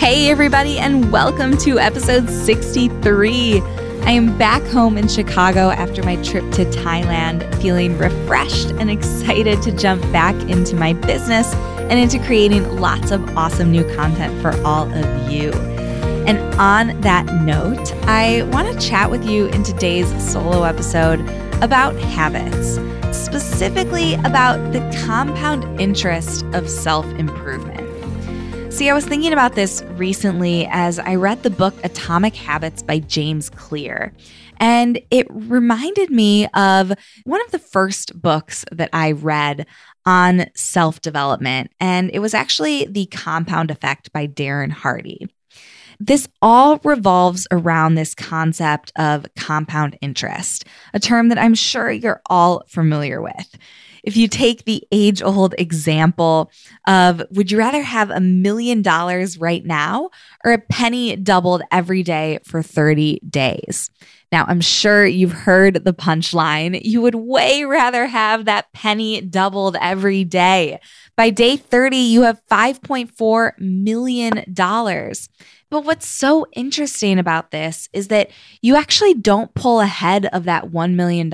Hey, everybody, and welcome to episode 63. I am back home in Chicago after my trip to Thailand, feeling refreshed and excited to jump back into my business and into creating lots of awesome new content for all of you. And on that note, I want to chat with you in today's solo episode about habits, specifically about the compound interest of self improvement. See, I was thinking about this recently as I read the book Atomic Habits by James Clear. And it reminded me of one of the first books that I read on self development. And it was actually The Compound Effect by Darren Hardy. This all revolves around this concept of compound interest, a term that I'm sure you're all familiar with if you take the age old example of would you rather have a million dollars right now or a penny doubled every day for 30 days? Now, I'm sure you've heard the punchline. You would way rather have that penny doubled every day. By day 30, you have $5.4 million. But what's so interesting about this is that you actually don't pull ahead of that $1 million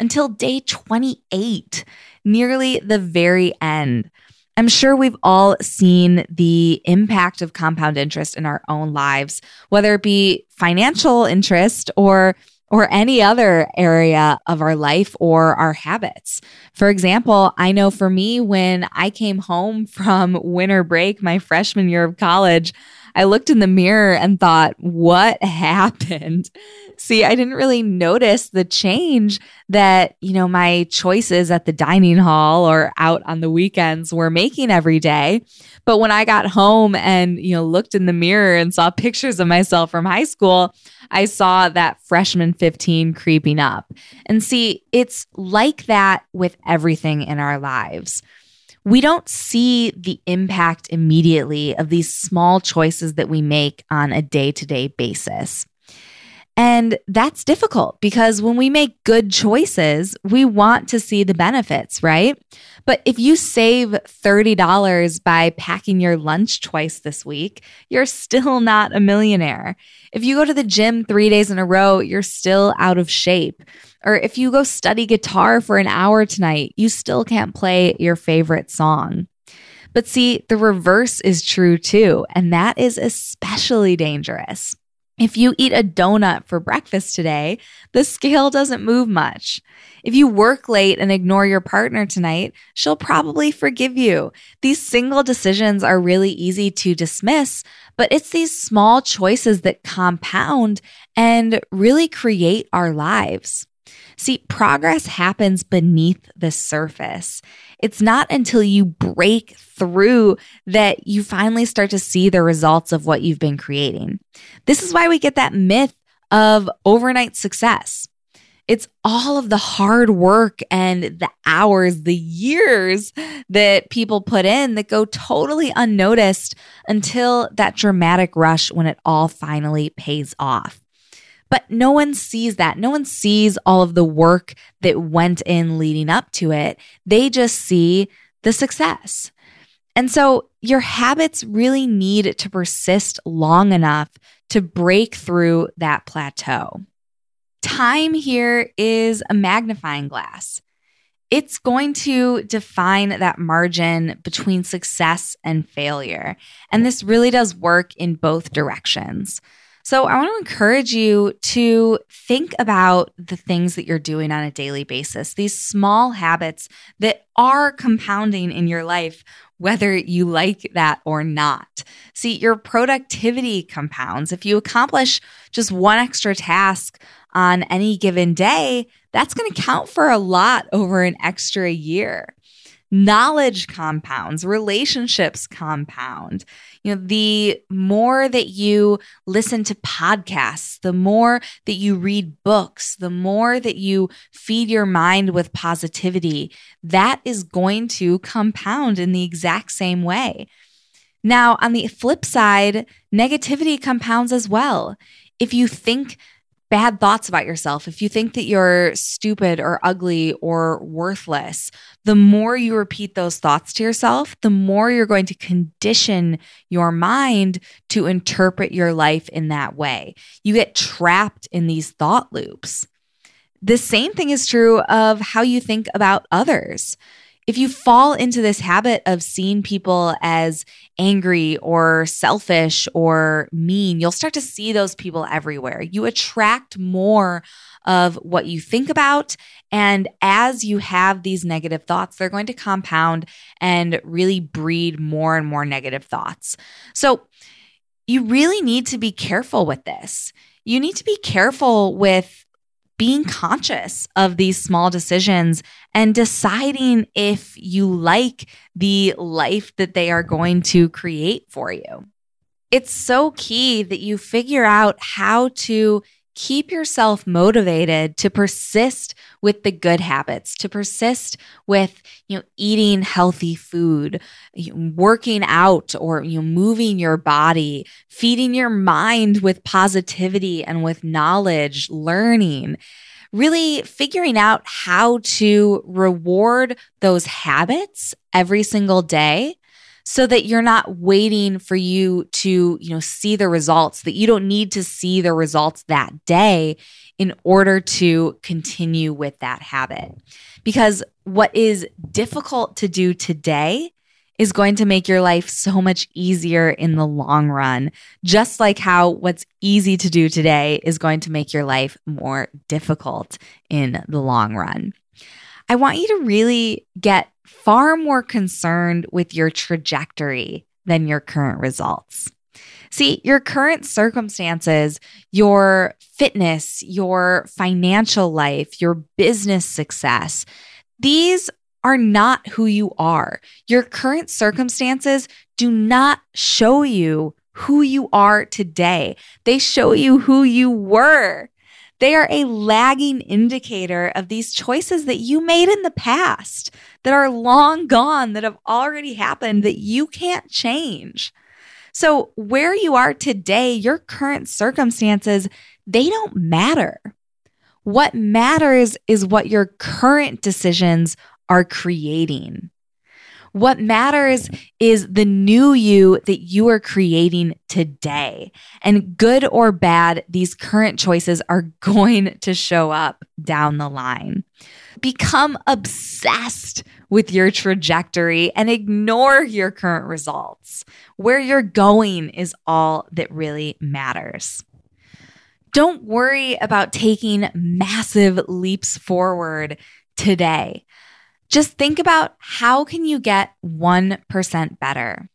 until day 28, nearly the very end. I'm sure we've all seen the impact of compound interest in our own lives, whether it be financial interest or or any other area of our life or our habits. For example, I know for me, when I came home from winter break, my freshman year of college, I looked in the mirror and thought, what happened? See, I didn't really notice the change that, you know, my choices at the dining hall or out on the weekends were making every day. But when I got home and, you know, looked in the mirror and saw pictures of myself from high school, I saw that freshman 15 creeping up. And see, it's like that with everything in our lives we don't see the impact immediately of these small choices that we make on a day to day basis. And that's difficult because when we make good choices, we want to see the benefits, right? But if you save $30 by packing your lunch twice this week, you're still not a millionaire. If you go to the gym three days in a row, you're still out of shape. Or if you go study guitar for an hour tonight, you still can't play your favorite song. But see, the reverse is true too, and that is especially dangerous. If you eat a donut for breakfast today, the scale doesn't move much. If you work late and ignore your partner tonight, she'll probably forgive you. These single decisions are really easy to dismiss, but it's these small choices that compound and really create our lives. See, progress happens beneath the surface. It's not until you break through that you finally start to see the results of what you've been creating. This is why we get that myth of overnight success. It's all of the hard work and the hours, the years that people put in that go totally unnoticed until that dramatic rush when it all finally pays off. But no one sees that. No one sees all of the work that went in leading up to it. They just see the success. And so your habits really need to persist long enough to break through that plateau. Time here is a magnifying glass. It's going to define that margin between success and failure. And this really does work in both directions. So I want to encourage you to think about the things that you're doing on a daily basis, these small habits that are compounding in your life, whether you like that or not. See, your productivity compounds. If you accomplish just one extra task on any given day, that's going to count for a lot over an extra year. Knowledge compounds, relationships compound. You know, the more that you listen to podcasts, the more that you read books, the more that you feed your mind with positivity, that is going to compound in the exact same way. Now, on the flip side, negativity compounds as well. If you think bad thoughts about yourself, if you think that you're stupid or ugly or worthless, the more you repeat those thoughts to yourself, the more you're going to condition your mind to interpret your life in that way. You get trapped in these thought loops. The same thing is true of how you think about others if you fall into this habit of seeing people as angry or selfish or mean, you'll start to see those people everywhere. You attract more of what you think about. And as you have these negative thoughts, they're going to compound and really breed more and more negative thoughts. So you really need to be careful with this. You need to be careful with being conscious of these small decisions and deciding if you like the life that they are going to create for you. It's so key that you figure out how to keep yourself motivated to persist with the good habits to persist with you know eating healthy food working out or you know moving your body feeding your mind with positivity and with knowledge learning really figuring out how to reward those habits every single day so that you're not waiting for you to, you know, see the results, that you don't need to see the results that day in order to continue with that habit. Because what is difficult to do today is going to make your life so much easier in the long run, just like how what's easy to do today is going to make your life more difficult in the long run. I want you to really get far more concerned with your trajectory than your current results. See, your current circumstances, your fitness, your financial life, your business success, these are not who you are. Your current circumstances do not show you who you are today. They show you who you were. They are a lagging indicator of these choices that you made in the past that are long gone, that have already happened, that you can't change. So, where you are today, your current circumstances, they don't matter. What matters is what your current decisions are creating. What matters is the new you that you are creating today. And good or bad, these current choices are going to show up down the line. Become obsessed with your trajectory and ignore your current results. Where you're going is all that really matters. Don't worry about taking massive leaps forward today. Just think about how can you get 1% better?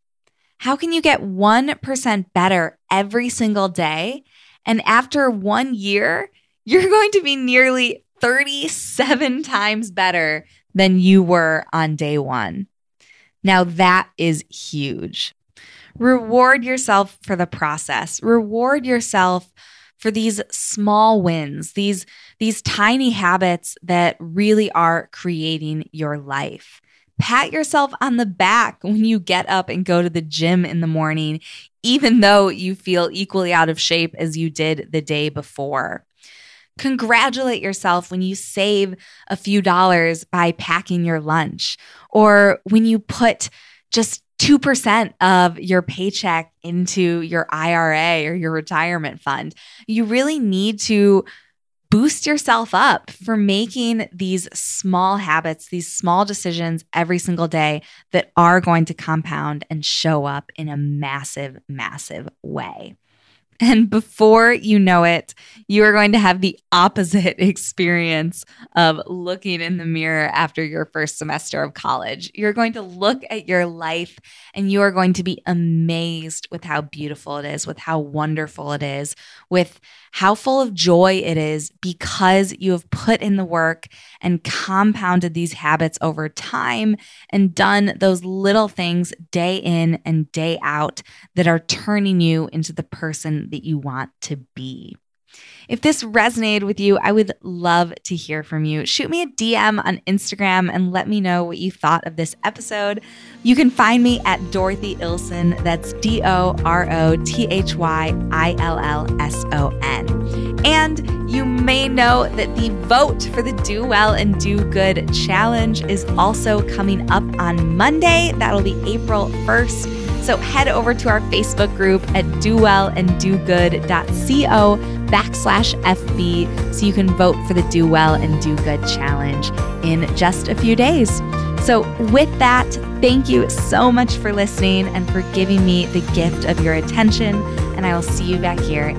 How can you get 1% better every single day? And after one year, you're going to be nearly 37 times better than you were on day one. Now, that is huge. Reward yourself for the process, reward yourself for these small wins, these, these tiny habits that really are creating your life. Pat yourself on the back when you get up and go to the gym in the morning, even though you feel equally out of shape as you did the day before. Congratulate yourself when you save a few dollars by packing your lunch or when you put just 2% of your paycheck into your IRA or your retirement fund. You really need to boost yourself up for making these small habits, these small decisions every single day that are going to compound and show up in a massive, massive way. And before you know it, you are going to have the opposite experience of looking in the mirror after your first semester of college. You're going to look at your life and you are going to be amazed with how beautiful it is, with how wonderful it is, with how full of joy it is because you have put in the work and compounded these habits over time and done those little things day in and day out that are turning you into the person that you want to be. If this resonated with you, I would love to hear from you. Shoot me a DM on Instagram and let me know what you thought of this episode. You can find me at Dorothy Illson. That's D O R O T H Y I L L S O N. And you may know that the vote for the Do Well and Do Good challenge is also coming up on Monday. That'll be April 1st. So head over to our Facebook group at dowellanddogood.co backslash FB so you can vote for the Do Well and Do Good challenge in just a few days. So, with that, thank you so much for listening and for giving me the gift of your attention. And I will see you back here